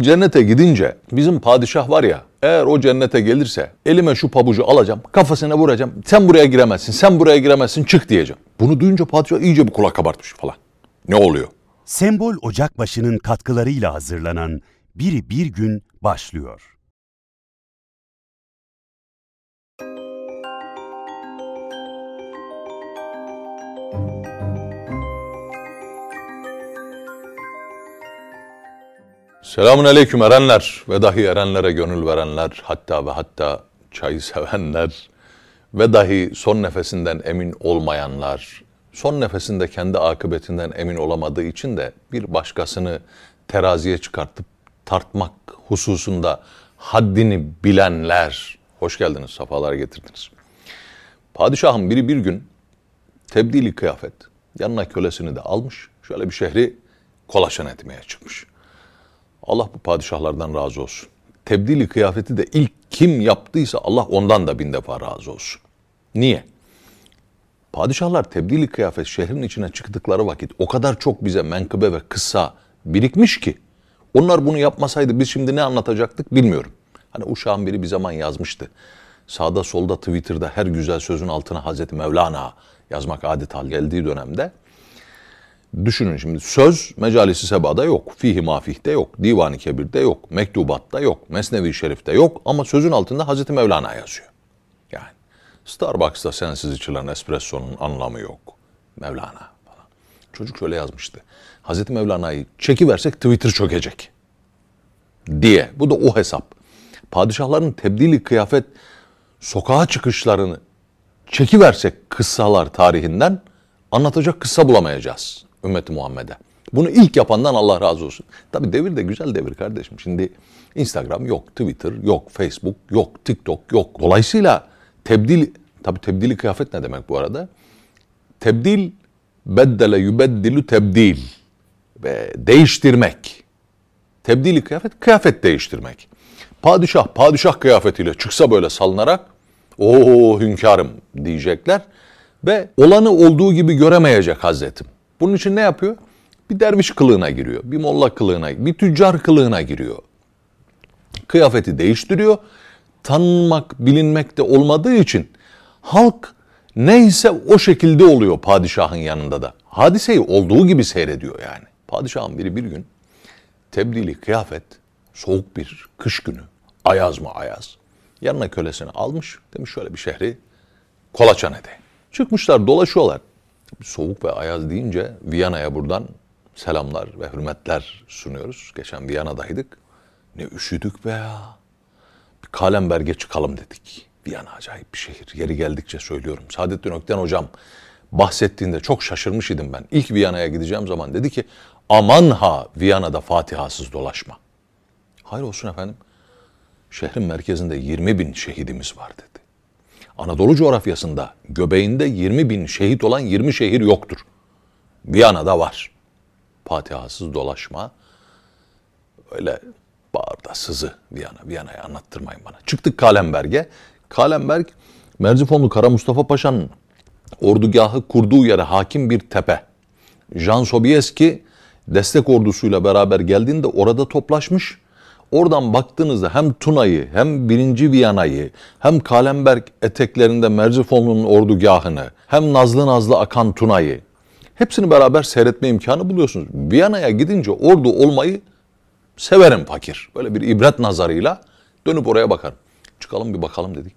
Cennete gidince bizim padişah var ya eğer o cennete gelirse elime şu pabucu alacağım kafasına vuracağım sen buraya giremezsin sen buraya giremezsin çık diyeceğim. Bunu duyunca padişah iyice bir kulak kabartmış falan. Ne oluyor? Sembol Ocakbaşı'nın katkılarıyla hazırlanan Biri Bir Gün başlıyor. Selamun aleyküm erenler ve dahi erenlere gönül verenler hatta ve hatta çayı sevenler ve dahi son nefesinden emin olmayanlar, son nefesinde kendi akıbetinden emin olamadığı için de bir başkasını teraziye çıkartıp tartmak hususunda haddini bilenler. Hoş geldiniz, safalar getirdiniz. Padişahın biri bir gün tebdili kıyafet, yanına kölesini de almış, şöyle bir şehri kolaçan etmeye çıkmış. Allah bu padişahlardan razı olsun. Tebdili kıyafeti de ilk kim yaptıysa Allah ondan da bin defa razı olsun. Niye? Padişahlar tebdili kıyafet şehrin içine çıktıkları vakit o kadar çok bize menkıbe ve kıssa birikmiş ki onlar bunu yapmasaydı biz şimdi ne anlatacaktık bilmiyorum. Hani uşağın biri bir zaman yazmıştı. Sağda solda Twitter'da her güzel sözün altına Hazreti Mevlana yazmak adet hal geldiği dönemde Düşünün şimdi söz mecalisi sebada yok, fihi mafihte yok, divan-ı kebirde yok, mektubatta yok, mesnevi şerifte yok ama sözün altında Hazreti Mevlana yazıyor. Yani Starbucks'ta sensiz içilen espresso'nun anlamı yok. Mevlana falan. Çocuk şöyle yazmıştı. Hazreti Mevlana'yı çekiversek Twitter çökecek. Diye. Bu da o hesap. Padişahların tebdili kıyafet sokağa çıkışlarını çekiversek kıssalar tarihinden anlatacak kıssa bulamayacağız ümmeti Muhammed'e. Bunu ilk yapandan Allah razı olsun. Tabi devir de güzel devir kardeşim. Şimdi Instagram yok, Twitter yok, Facebook yok, TikTok yok. Dolayısıyla tebdil, tabi tebdili kıyafet ne demek bu arada? Tebdil, beddele yübeddilü tebdil. Ve değiştirmek. Tebdili kıyafet, kıyafet değiştirmek. Padişah, padişah kıyafetiyle çıksa böyle salınarak, o hünkârım diyecekler. Ve olanı olduğu gibi göremeyecek Hazretim. Bunun için ne yapıyor? Bir derviş kılığına giriyor, bir molla kılığına, bir tüccar kılığına giriyor. Kıyafeti değiştiriyor. Tanınmak, bilinmek de olmadığı için halk neyse o şekilde oluyor padişahın yanında da. Hadiseyi olduğu gibi seyrediyor yani. Padişahın biri bir gün tebdili kıyafet, soğuk bir kış günü, ayaz mı ayaz. Yanına kölesini almış, demiş şöyle bir şehri kolaçan edeyim. Çıkmışlar dolaşıyorlar soğuk ve ayaz deyince Viyana'ya buradan selamlar ve hürmetler sunuyoruz. Geçen Viyana'daydık. Ne üşüdük be ya. Bir Kalemberg'e çıkalım dedik. Viyana acayip bir şehir. Yeri geldikçe söylüyorum. Saadettin Ökten hocam bahsettiğinde çok şaşırmış idim ben. İlk Viyana'ya gideceğim zaman dedi ki aman ha Viyana'da Fatihasız dolaşma. Hayır olsun efendim. Şehrin merkezinde 20 bin şehidimiz var dedi. Anadolu coğrafyasında göbeğinde 20 bin şehit olan 20 şehir yoktur. Viyana'da var. Fatihasız dolaşma. Öyle bağırda sızı Viyana. Viyana'yı anlattırmayın bana. Çıktık Kalemberg'e. Kalemberg Merzifonlu Kara Mustafa Paşa'nın ordugahı kurduğu yere hakim bir tepe. Jan Sobieski destek ordusuyla beraber geldiğinde orada toplaşmış Oradan baktığınızda hem Tuna'yı hem birinci Viyana'yı hem Kalemberg eteklerinde Merzifonlu'nun ordugahını hem nazlı nazlı akan Tuna'yı hepsini beraber seyretme imkanı buluyorsunuz. Viyana'ya gidince ordu olmayı severim fakir. Böyle bir ibret nazarıyla dönüp oraya bakarım. Çıkalım bir bakalım dedik.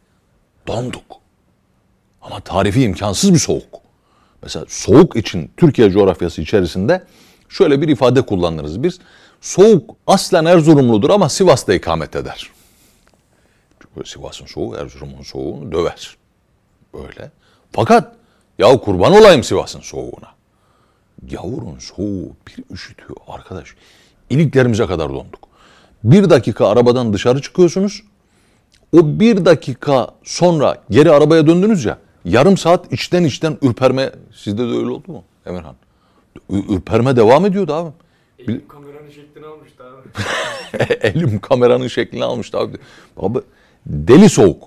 Donduk. Ama tarifi imkansız bir soğuk. Mesela soğuk için Türkiye coğrafyası içerisinde şöyle bir ifade kullanırız biz. Soğuk aslen Erzurumludur ama Sivas'ta ikamet eder. Çünkü Sivas'ın soğuğu Erzurum'un soğuğunu döver. Böyle. Fakat ya kurban olayım Sivas'ın soğuğuna. Yavurun soğuğu bir üşütüyor arkadaş. İliklerimize kadar donduk. Bir dakika arabadan dışarı çıkıyorsunuz. O bir dakika sonra geri arabaya döndünüz ya. Yarım saat içten içten ürperme. Sizde de öyle oldu mu Emirhan? Ürperme devam ediyordu abi. Elim kameranın şeklini almıştı abi. Elim kameranın şeklini almıştı abi. Abi deli soğuk.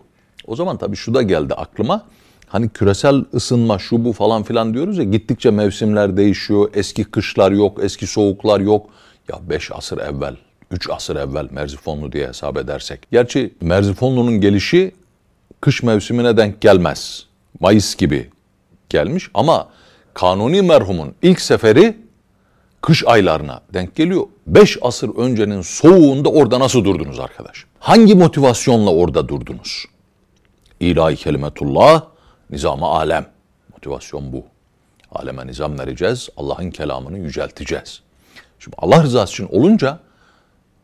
O zaman tabii şu da geldi aklıma. Hani küresel ısınma şu bu falan filan diyoruz ya gittikçe mevsimler değişiyor. Eski kışlar yok, eski soğuklar yok. Ya beş asır evvel 3 asır evvel Merzifonlu diye hesap edersek. Gerçi Merzifonlu'nun gelişi kış mevsimine denk gelmez. Mayıs gibi gelmiş ama Kanuni merhumun ilk seferi kış aylarına denk geliyor. 5 asır öncenin soğuğunda orada nasıl durdunuz arkadaş? Hangi motivasyonla orada durdunuz? İlahi kelimetullah, nizam alem. Motivasyon bu. Aleme nizam vereceğiz, Allah'ın kelamını yücelteceğiz. Şimdi Allah rızası için olunca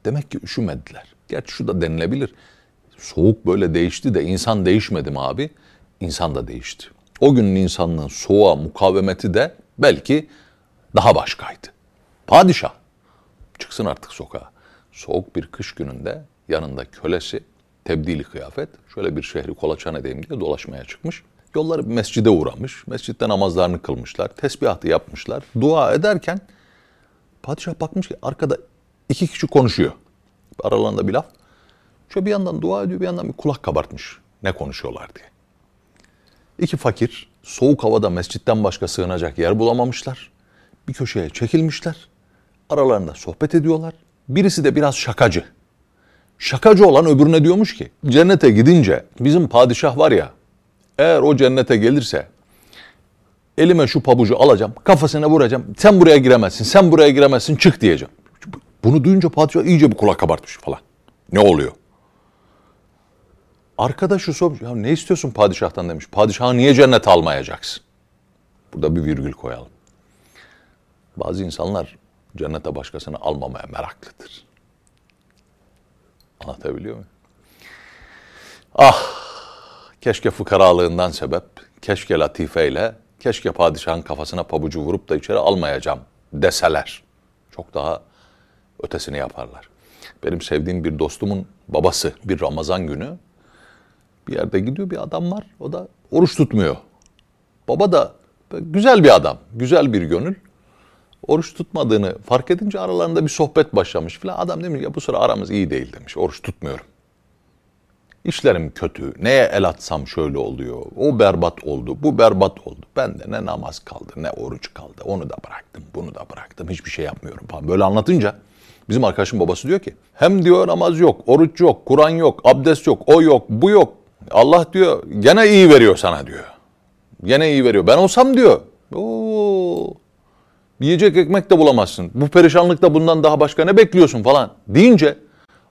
demek ki üşümediler. Gerçi şu da denilebilir. Soğuk böyle değişti de insan değişmedi mi abi? İnsan da değişti. O günün insanlığın soğuğa mukavemeti de belki daha başkaydı. Padişah çıksın artık sokağa. Soğuk bir kış gününde yanında kölesi tebdili kıyafet şöyle bir şehri kolaçan edeyim diye dolaşmaya çıkmış. Yolları bir mescide uğramış. Mescitte namazlarını kılmışlar. Tesbihatı yapmışlar. Dua ederken padişah bakmış ki arkada iki kişi konuşuyor. Aralarında bir laf. Şöyle bir yandan dua ediyor bir yandan bir kulak kabartmış. Ne konuşuyorlar diye. İki fakir soğuk havada mescitten başka sığınacak yer bulamamışlar. Bir köşeye çekilmişler. Aralarında sohbet ediyorlar. Birisi de biraz şakacı. Şakacı olan öbürüne diyormuş ki cennete gidince bizim padişah var ya eğer o cennete gelirse elime şu pabucu alacağım kafasına vuracağım sen buraya giremezsin sen buraya giremezsin çık diyeceğim. Bunu duyunca padişah iyice bir kulak kabartmış falan. Ne oluyor? Arkadaşı sormuş ya ne istiyorsun padişahtan demiş. Padişahı niye cennete almayacaksın? Burada bir virgül koyalım. Bazı insanlar cennete başkasını almamaya meraklıdır. Anlatabiliyor muyum? Ah! Keşke fıkaralığından sebep, keşke latifeyle, keşke padişahın kafasına pabucu vurup da içeri almayacağım deseler. Çok daha ötesini yaparlar. Benim sevdiğim bir dostumun babası bir Ramazan günü bir yerde gidiyor bir adam var. O da oruç tutmuyor. Baba da güzel bir adam, güzel bir gönül. Oruç tutmadığını fark edince aralarında bir sohbet başlamış filan. Adam demiş ya bu sıra aramız iyi değil demiş. Oruç tutmuyorum. İşlerim kötü. Neye el atsam şöyle oluyor. O berbat oldu. Bu berbat oldu. Ben de ne namaz kaldı ne oruç kaldı. Onu da bıraktım. Bunu da bıraktım. Hiçbir şey yapmıyorum falan. Böyle anlatınca bizim arkadaşım babası diyor ki hem diyor namaz yok, oruç yok, Kur'an yok, abdest yok, o yok, bu yok. Allah diyor gene iyi veriyor sana diyor. Gene iyi veriyor. Ben olsam diyor. Oo, yiyecek ekmek de bulamazsın. Bu perişanlıkta bundan daha başka ne bekliyorsun falan deyince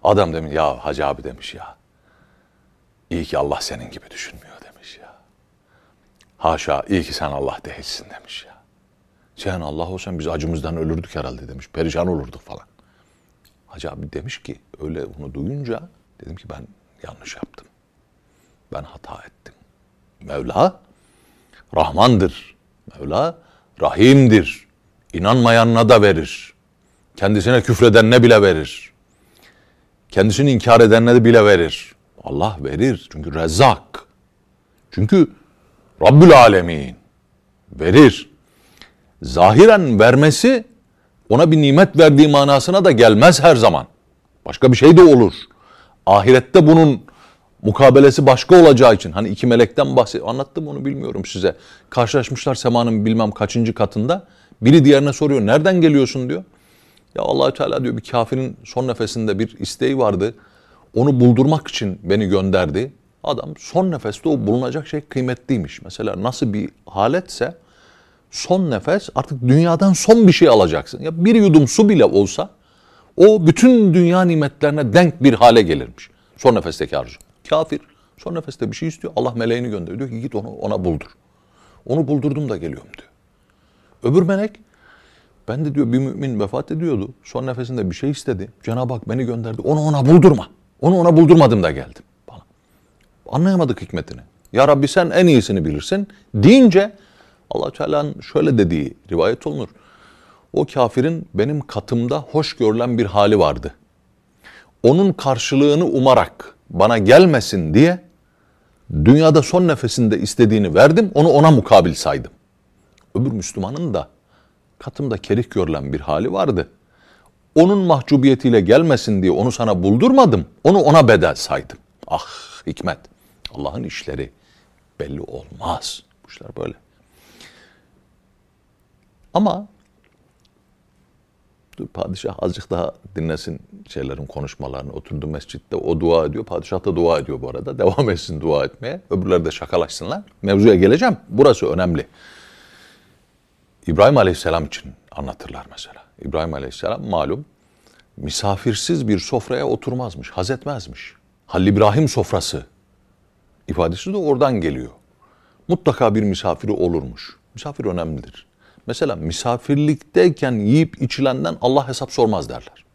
adam demiş ya hacı abi demiş ya. İyi ki Allah senin gibi düşünmüyor demiş ya. Haşa iyi ki sen Allah değilsin demiş ya. Sen Allah olsan biz acımızdan ölürdük herhalde demiş. Perişan olurduk falan. Hacı abi demiş ki öyle onu duyunca dedim ki ben yanlış yaptım. Ben hata ettim. Mevla Rahmandır. Mevla Rahim'dir. İnanmayanına da verir. Kendisine küfredenine bile verir. Kendisini inkar edenine de bile verir. Allah verir. Çünkü rezzak. Çünkü Rabbül Alemin verir. Zahiren vermesi ona bir nimet verdiği manasına da gelmez her zaman. Başka bir şey de olur. Ahirette bunun mukabelesi başka olacağı için hani iki melekten bahset anlattım onu bilmiyorum size. Karşılaşmışlar semanın bilmem kaçıncı katında. Biri diğerine soruyor nereden geliyorsun diyor. Ya allah Teala diyor bir kafirin son nefesinde bir isteği vardı. Onu buldurmak için beni gönderdi. Adam son nefeste o bulunacak şey kıymetliymiş. Mesela nasıl bir haletse son nefes artık dünyadan son bir şey alacaksın. Ya bir yudum su bile olsa o bütün dünya nimetlerine denk bir hale gelirmiş. Son nefesteki arzu. Kafir son nefeste bir şey istiyor. Allah meleğini gönderiyor. Diyor ki git onu ona buldur. Onu buldurdum da geliyorum diyor. Öbür melek ben de diyor bir mümin vefat ediyordu. Son nefesinde bir şey istedi. Cenab-ı Hak beni gönderdi. Onu ona buldurma. Onu ona buldurmadım da geldim. Falan. Anlayamadık hikmetini. Ya Rabbi sen en iyisini bilirsin. Deyince allah Teala'nın şöyle dediği rivayet olunur. O kafirin benim katımda hoş görülen bir hali vardı. Onun karşılığını umarak bana gelmesin diye dünyada son nefesinde istediğini verdim, onu ona mukabil saydım. Öbür Müslümanın da katımda kerih görülen bir hali vardı. Onun mahcubiyetiyle gelmesin diye onu sana buldurmadım, onu ona bedel saydım. Ah hikmet, Allah'ın işleri belli olmaz. Bu işler böyle. Ama Dur, padişah azıcık daha dinlesin şeylerin konuşmalarını. Oturdu mescitte o dua ediyor. Padişah da dua ediyor bu arada. Devam etsin dua etmeye. Öbürleri de şakalaşsınlar. Mevzuya geleceğim. Burası önemli. İbrahim Aleyhisselam için anlatırlar mesela. İbrahim Aleyhisselam malum misafirsiz bir sofraya oturmazmış, haz etmezmiş. Halil İbrahim sofrası ifadesi de oradan geliyor. Mutlaka bir misafiri olurmuş. Misafir önemlidir. Mesela misafirlikteyken yiyip içilenden Allah hesap sormaz derler.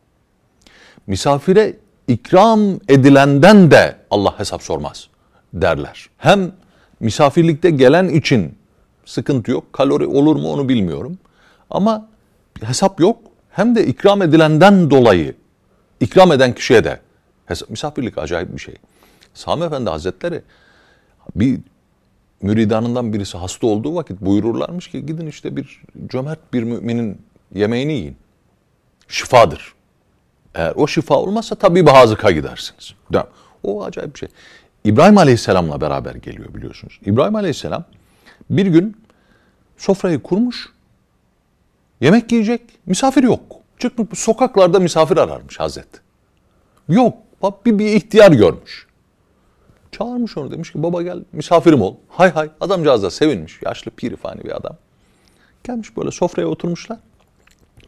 Misafire ikram edilenden de Allah hesap sormaz derler. Hem misafirlikte gelen için sıkıntı yok. Kalori olur mu onu bilmiyorum. Ama hesap yok. Hem de ikram edilenden dolayı ikram eden kişiye de hesap. Misafirlik acayip bir şey. Sami Efendi Hazretleri bir müridanından birisi hasta olduğu vakit buyururlarmış ki gidin işte bir cömert bir müminin yemeğini yiyin. Şifadır. Eğer o şifa olmazsa tabii hazıka gidersiniz. O acayip bir şey. İbrahim Aleyhisselam'la beraber geliyor biliyorsunuz. İbrahim Aleyhisselam bir gün sofrayı kurmuş, yemek yiyecek, misafir yok. Çıkmış sokaklarda misafir ararmış Hazret. Yok, bir, bir ihtiyar görmüş. Çağırmış onu demiş ki baba gel misafirim ol. Hay hay adamcağız da sevinmiş. Yaşlı pirifani bir adam. Gelmiş böyle sofraya oturmuşlar.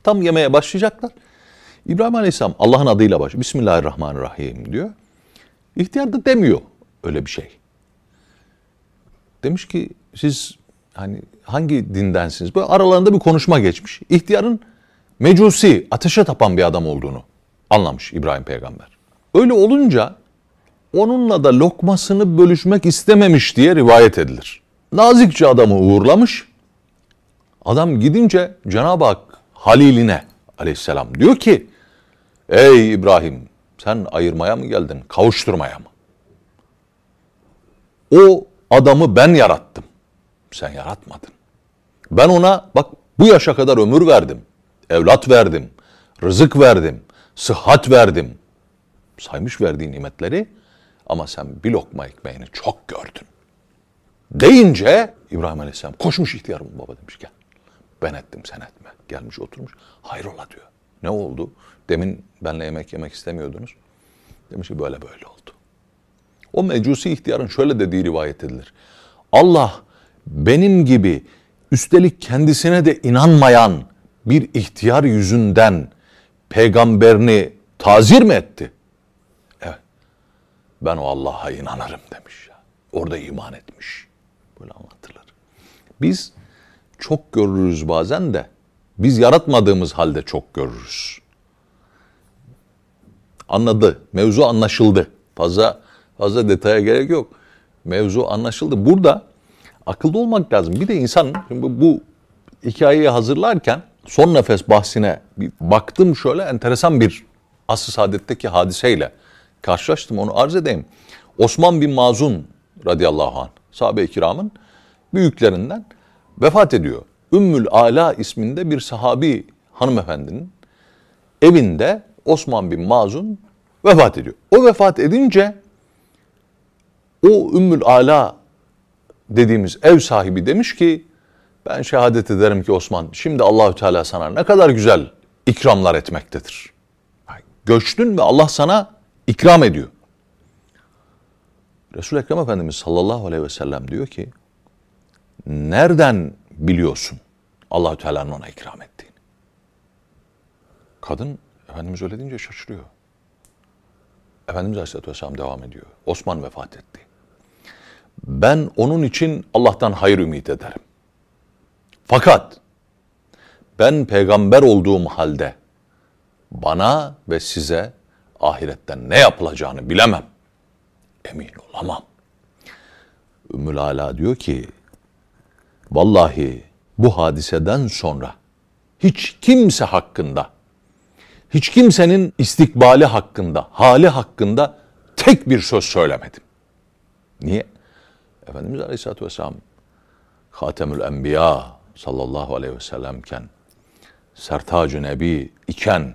Tam yemeğe başlayacaklar. İbrahim Aleyhisselam Allah'ın adıyla başlıyor. Bismillahirrahmanirrahim diyor. İhtiyar da demiyor öyle bir şey. Demiş ki siz hani hangi dindensiniz? Böyle aralarında bir konuşma geçmiş. İhtiyarın mecusi, ateşe tapan bir adam olduğunu anlamış İbrahim peygamber. Öyle olunca onunla da lokmasını bölüşmek istememiş diye rivayet edilir. Nazikçe adamı uğurlamış. Adam gidince Cenab-ı Hak Haliline aleyhisselam diyor ki Ey İbrahim sen ayırmaya mı geldin kavuşturmaya mı? O adamı ben yarattım. Sen yaratmadın. Ben ona bak bu yaşa kadar ömür verdim. Evlat verdim. Rızık verdim. Sıhhat verdim. Saymış verdiği nimetleri ama sen bir lokma ekmeğini çok gördün. Deyince İbrahim Aleyhisselam koşmuş ihtiyarım baba demiş gel. Ben ettim sen etme. Gelmiş oturmuş. Hayrola diyor. Ne oldu? Demin benle yemek yemek istemiyordunuz. Demiş ki böyle böyle oldu. O mecusi ihtiyarın şöyle dediği rivayet edilir. Allah benim gibi üstelik kendisine de inanmayan bir ihtiyar yüzünden peygamberini tazir mi etti? Evet. Ben o Allah'a inanırım demiş. Ya. Orada iman etmiş. Böyle anlatılır. Biz çok görürüz bazen de biz yaratmadığımız halde çok görürüz. Anladı. Mevzu anlaşıldı. Fazla fazla detaya gerek yok. Mevzu anlaşıldı. Burada akıllı olmak lazım. Bir de insan bu, hikayeyi hazırlarken son nefes bahsine bir baktım şöyle enteresan bir asr saadetteki hadiseyle karşılaştım. Onu arz edeyim. Osman bin Mazun radıyallahu anh sahabe-i kiramın büyüklerinden vefat ediyor. Ümmül Ala isminde bir sahabi hanımefendinin evinde Osman bin Mazun vefat ediyor. O vefat edince o Ümmül Ala dediğimiz ev sahibi demiş ki ben şehadet ederim ki Osman şimdi Allahü Teala sana ne kadar güzel ikramlar etmektedir. Göçtün ve Allah sana ikram ediyor. Resul Ekrem Efendimiz sallallahu aleyhi ve sellem diyor ki nereden biliyorsun Allahü Teala'nın ona ikram ettiğini? Kadın Efendimiz öyle deyince şaşırıyor. Efendimiz Aleyhisselatü Vesselam devam ediyor. Osman vefat etti. Ben onun için Allah'tan hayır ümit ederim. Fakat ben peygamber olduğum halde bana ve size ahiretten ne yapılacağını bilemem. Emin olamam. Ümmül Ala diyor ki vallahi bu hadiseden sonra hiç kimse hakkında hiç kimsenin istikbali hakkında, hali hakkında tek bir söz söylemedim. Niye? Efendimiz Aleyhisselatü Vesselam Hatemül Enbiya sallallahu aleyhi ve sellemken Sertac-ı Nebi iken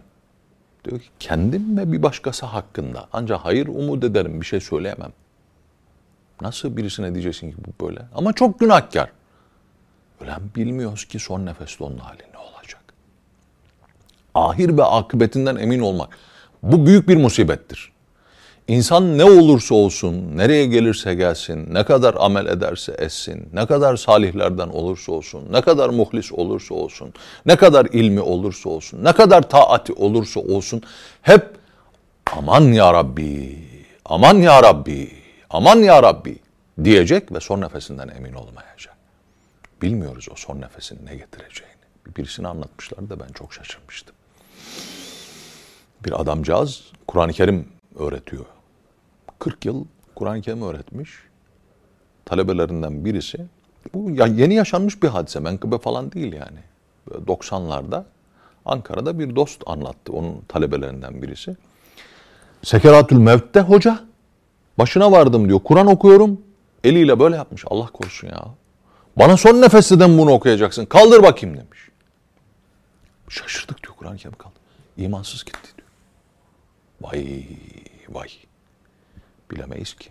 diyor ki kendim ve bir başkası hakkında ancak hayır umut ederim bir şey söyleyemem. Nasıl birisine diyeceksin ki bu böyle? Ama çok günahkar. Ölen bilmiyoruz ki son nefeste onun hali ne olacak. ahir ve akıbetinden emin olmak. Bu büyük bir musibettir. İnsan ne olursa olsun, nereye gelirse gelsin, ne kadar amel ederse etsin, ne kadar salihlerden olursa olsun, ne kadar muhlis olursa olsun, ne kadar ilmi olursa olsun, ne kadar taati olursa olsun, hep aman ya Rabbi, aman ya Rabbi, aman ya Rabbi diyecek ve son nefesinden emin olmayacak. Bilmiyoruz o son nefesin ne getireceğini. Birisini anlatmışlar da ben çok şaşırmıştım. Bir adamcağız Kur'an-ı Kerim öğretiyor. 40 yıl Kur'an-ı Kerim öğretmiş. Talebelerinden birisi. Bu ya yeni yaşanmış bir hadise. Menkıbe falan değil yani. Böyle 90'larda Ankara'da bir dost anlattı. Onun talebelerinden birisi. Sekeratül Mevt'te hoca. Başına vardım diyor. Kur'an okuyorum. Eliyle böyle yapmış. Allah korusun ya. Bana son nefesiden bunu okuyacaksın. Kaldır bakayım demiş. Şaşırdık diyor Kur'an-ı Kerim kaldı. İmansız gitti diyor. Vay vay. Bilemeyiz ki.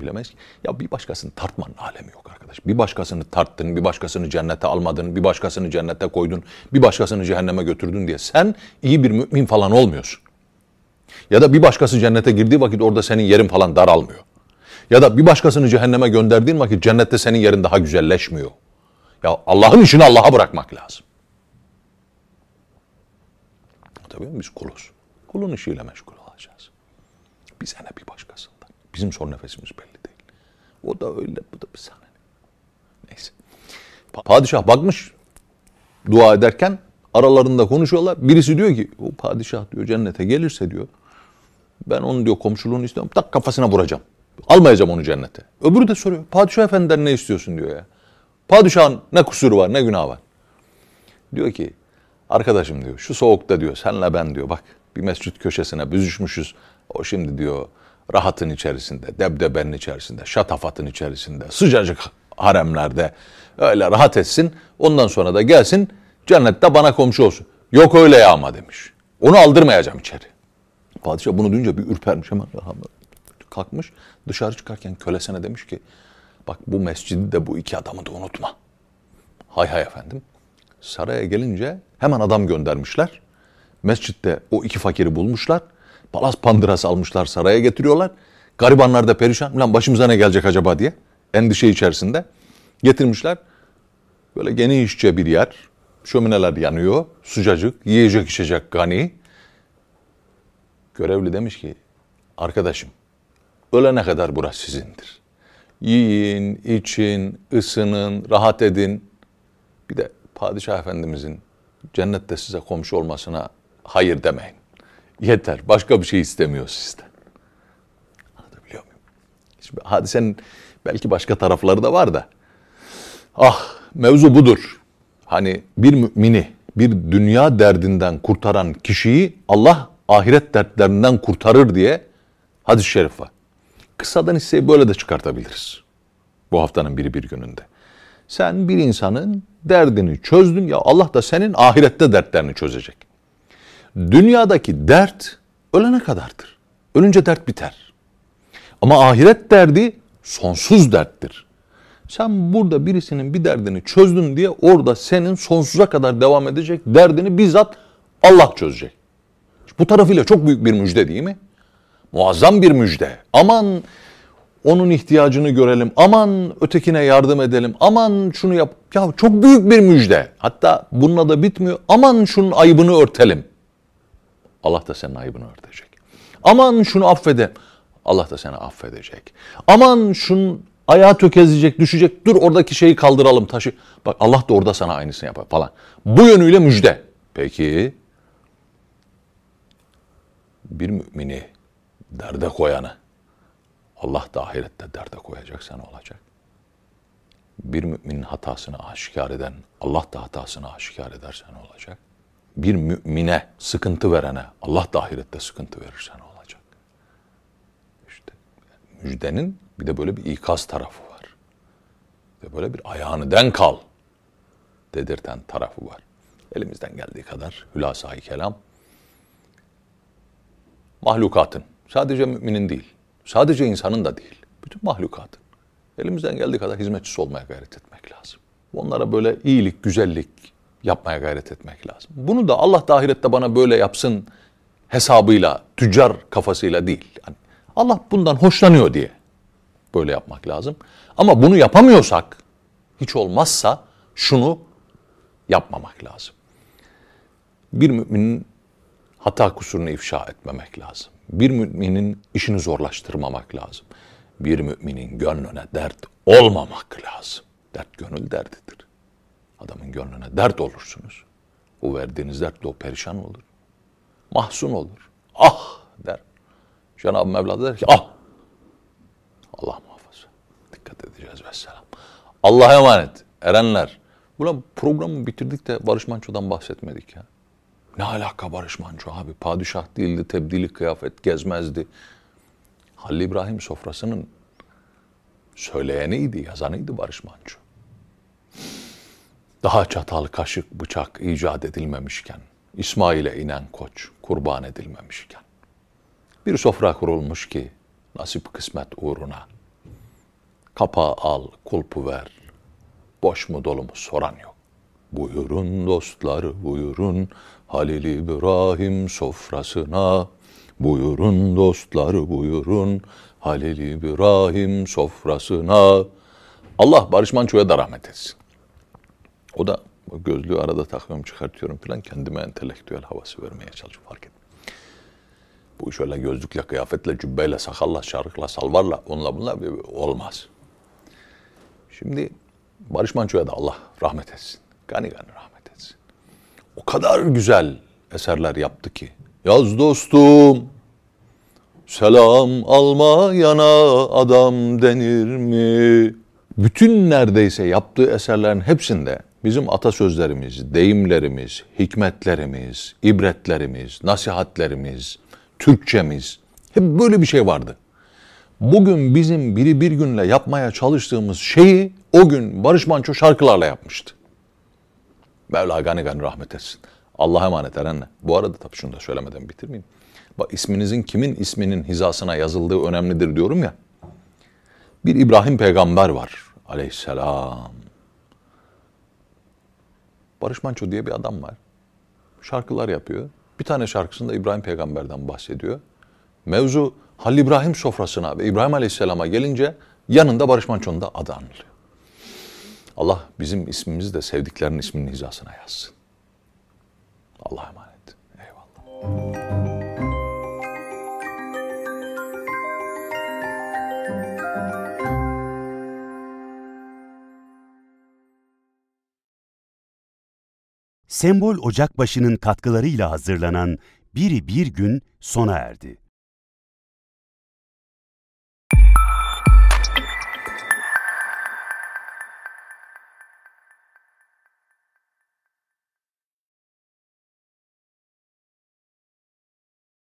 Bilemeyiz ki. Ya bir başkasını tartmanın alemi yok arkadaş. Bir başkasını tarttın, bir başkasını cennete almadın, bir başkasını cennete koydun, bir başkasını cehenneme götürdün diye sen iyi bir mümin falan olmuyorsun. Ya da bir başkası cennete girdiği vakit orada senin yerin falan daralmıyor. Ya da bir başkasını cehenneme gönderdiğin vakit cennette senin yerin daha güzelleşmiyor. Ya Allah'ın işini Allah'a bırakmak lazım. Tabii biz kuluz. Kulun işiyle meşgul olacağız. Bize ne bir başkasından. Bizim son nefesimiz belli değil. O da öyle, bu da bir sana. Neyse. Padişah bakmış dua ederken aralarında konuşuyorlar. Birisi diyor ki o padişah diyor cennete gelirse diyor ben onun diyor komşuluğunu istiyorum. Tak kafasına vuracağım. Almayacağım onu cennete. Öbürü de soruyor. Padişah efendiden ne istiyorsun diyor ya. Padişahın ne kusuru var ne günah var. Diyor ki arkadaşım diyor şu soğukta diyor senle ben diyor bak bir mescit köşesine büzüşmüşüz. O şimdi diyor rahatın içerisinde, debdebenin içerisinde, şatafatın içerisinde, sıcacık haremlerde öyle rahat etsin. Ondan sonra da gelsin cennette bana komşu olsun. Yok öyle ya ama demiş. Onu aldırmayacağım içeri. Padişah bunu duyunca bir ürpermiş hemen kalkmış. Dışarı çıkarken kölesine demiş ki bak bu mescidi de bu iki adamı da unutma. Hay hay efendim. Saraya gelince hemen adam göndermişler. Mescitte o iki fakiri bulmuşlar. Palas pandırası almışlar saraya getiriyorlar. Garibanlar da perişan. Lan başımıza ne gelecek acaba diye. Endişe içerisinde. Getirmişler. Böyle genişçe bir yer. Şömineler yanıyor. Sıcacık. Yiyecek içecek gani. Görevli demiş ki arkadaşım ölene kadar burası sizindir. Yiyin, için, ısının, rahat edin. Bir de Padişah Efendimizin cennette size komşu olmasına hayır demeyin. Yeter. Başka bir şey istemiyor sizden. Anlatabiliyor muyum? Şimdi hadisenin belki başka tarafları da var da. Ah mevzu budur. Hani bir mümini bir dünya derdinden kurtaran kişiyi Allah ahiret dertlerinden kurtarır diye hadis-i şerif var. Kısadan hisseyi böyle de çıkartabiliriz. Bu haftanın biri bir gününde. Sen bir insanın derdini çözdün ya Allah da senin ahirette dertlerini çözecek. Dünyadaki dert ölene kadardır. Ölünce dert biter. Ama ahiret derdi sonsuz derttir. Sen burada birisinin bir derdini çözdün diye orada senin sonsuza kadar devam edecek derdini bizzat Allah çözecek. Bu tarafıyla çok büyük bir müjde değil mi? Muazzam bir müjde. Aman onun ihtiyacını görelim. Aman ötekine yardım edelim. Aman şunu yap. Ya çok büyük bir müjde. Hatta bununla da bitmiyor. Aman şunun ayıbını örtelim. Allah da senin ayıbını örtecek. Aman şunu affede. Allah da seni affedecek. Aman şunun ayağı tökezleyecek, düşecek. Dur oradaki şeyi kaldıralım taşı. Bak Allah da orada sana aynısını yapar falan. Bu yönüyle müjde. Peki bir mümini derde koyanı Allah da ahirette derde koyacak sana olacak. Bir müminin hatasını aşikar eden Allah da hatasını aşikar edersen olacak. Bir mümine sıkıntı verene Allah da ahirette sıkıntı verirsen olacak. İşte müjdenin bir de böyle bir ikaz tarafı var. Ve böyle bir ayağını denk al dedirten tarafı var. Elimizden geldiği kadar hülasa kelam mahlukatın sadece müminin değil Sadece insanın da değil. Bütün mahlukatın. Elimizden geldiği kadar hizmetçisi olmaya gayret etmek lazım. Onlara böyle iyilik, güzellik, yapmaya gayret etmek lazım. Bunu da Allah da ahirette bana böyle yapsın hesabıyla, tüccar kafasıyla değil. Yani Allah bundan hoşlanıyor diye böyle yapmak lazım. Ama bunu yapamıyorsak, hiç olmazsa şunu yapmamak lazım. Bir müminin hata kusurunu ifşa etmemek lazım. Bir müminin işini zorlaştırmamak lazım. Bir müminin gönlüne dert olmamak lazım. Dert gönül derdidir. Adamın gönlüne dert olursunuz. O verdiğiniz dertle o perişan olur. Mahzun olur. Ah der. Cenab-ı Mevla der ki ah. Allah muhafaza. Dikkat edeceğiz vesselam. Allah'a emanet. Erenler. Ulan programı bitirdik de Barış Manço'dan bahsetmedik ya. Ne alaka Barış Manço abi? Padişah değildi, tebdili kıyafet gezmezdi. Halil İbrahim sofrasının söyleyeniydi, yazanıydı Barış Manço. Daha çatal, kaşık, bıçak icat edilmemişken, İsmail'e inen koç kurban edilmemişken, bir sofra kurulmuş ki nasip kısmet uğruna, kapağı al, kulpu ver, boş mu dolu mu soran yok. Buyurun dostlar buyurun Halil İbrahim sofrasına. Buyurun dostlar buyurun Halil İbrahim sofrasına. Allah Barış Manço'ya da rahmet etsin. O da gözlüğü arada takıyorum çıkartıyorum falan kendime entelektüel havası vermeye çalışıyorum fark ettim. Bu şöyle gözlükle, kıyafetle, cübbeyle, sakalla, şarkıla, salvarla, onunla bunlar olmaz. Şimdi Barış Manço'ya da Allah rahmet etsin. Gani gani rahmet etsin. O kadar güzel eserler yaptı ki. Yaz dostum, selam almayana adam denir mi? Bütün neredeyse yaptığı eserlerin hepsinde bizim atasözlerimiz, deyimlerimiz, hikmetlerimiz, ibretlerimiz, nasihatlerimiz, Türkçemiz hep böyle bir şey vardı. Bugün bizim biri bir günle yapmaya çalıştığımız şeyi o gün Barış Manço şarkılarla yapmıştı. Mevla gani gani rahmet etsin. Allah'a emanet erenle. Bu arada tabii şunu da söylemeden bitirmeyeyim. Bak isminizin kimin isminin hizasına yazıldığı önemlidir diyorum ya. Bir İbrahim peygamber var aleyhisselam. Barış Manço diye bir adam var. Şarkılar yapıyor. Bir tane şarkısında İbrahim peygamberden bahsediyor. Mevzu Halil İbrahim sofrasına ve İbrahim aleyhisselama gelince yanında Barış Manço'nun da adı anılıyor. Allah bizim ismimizi de sevdiklerinin isminin hizasına yazsın. Allah'a emanet. Eyvallah. Sembol Ocakbaşı'nın katkılarıyla hazırlanan Biri Bir Gün sona erdi.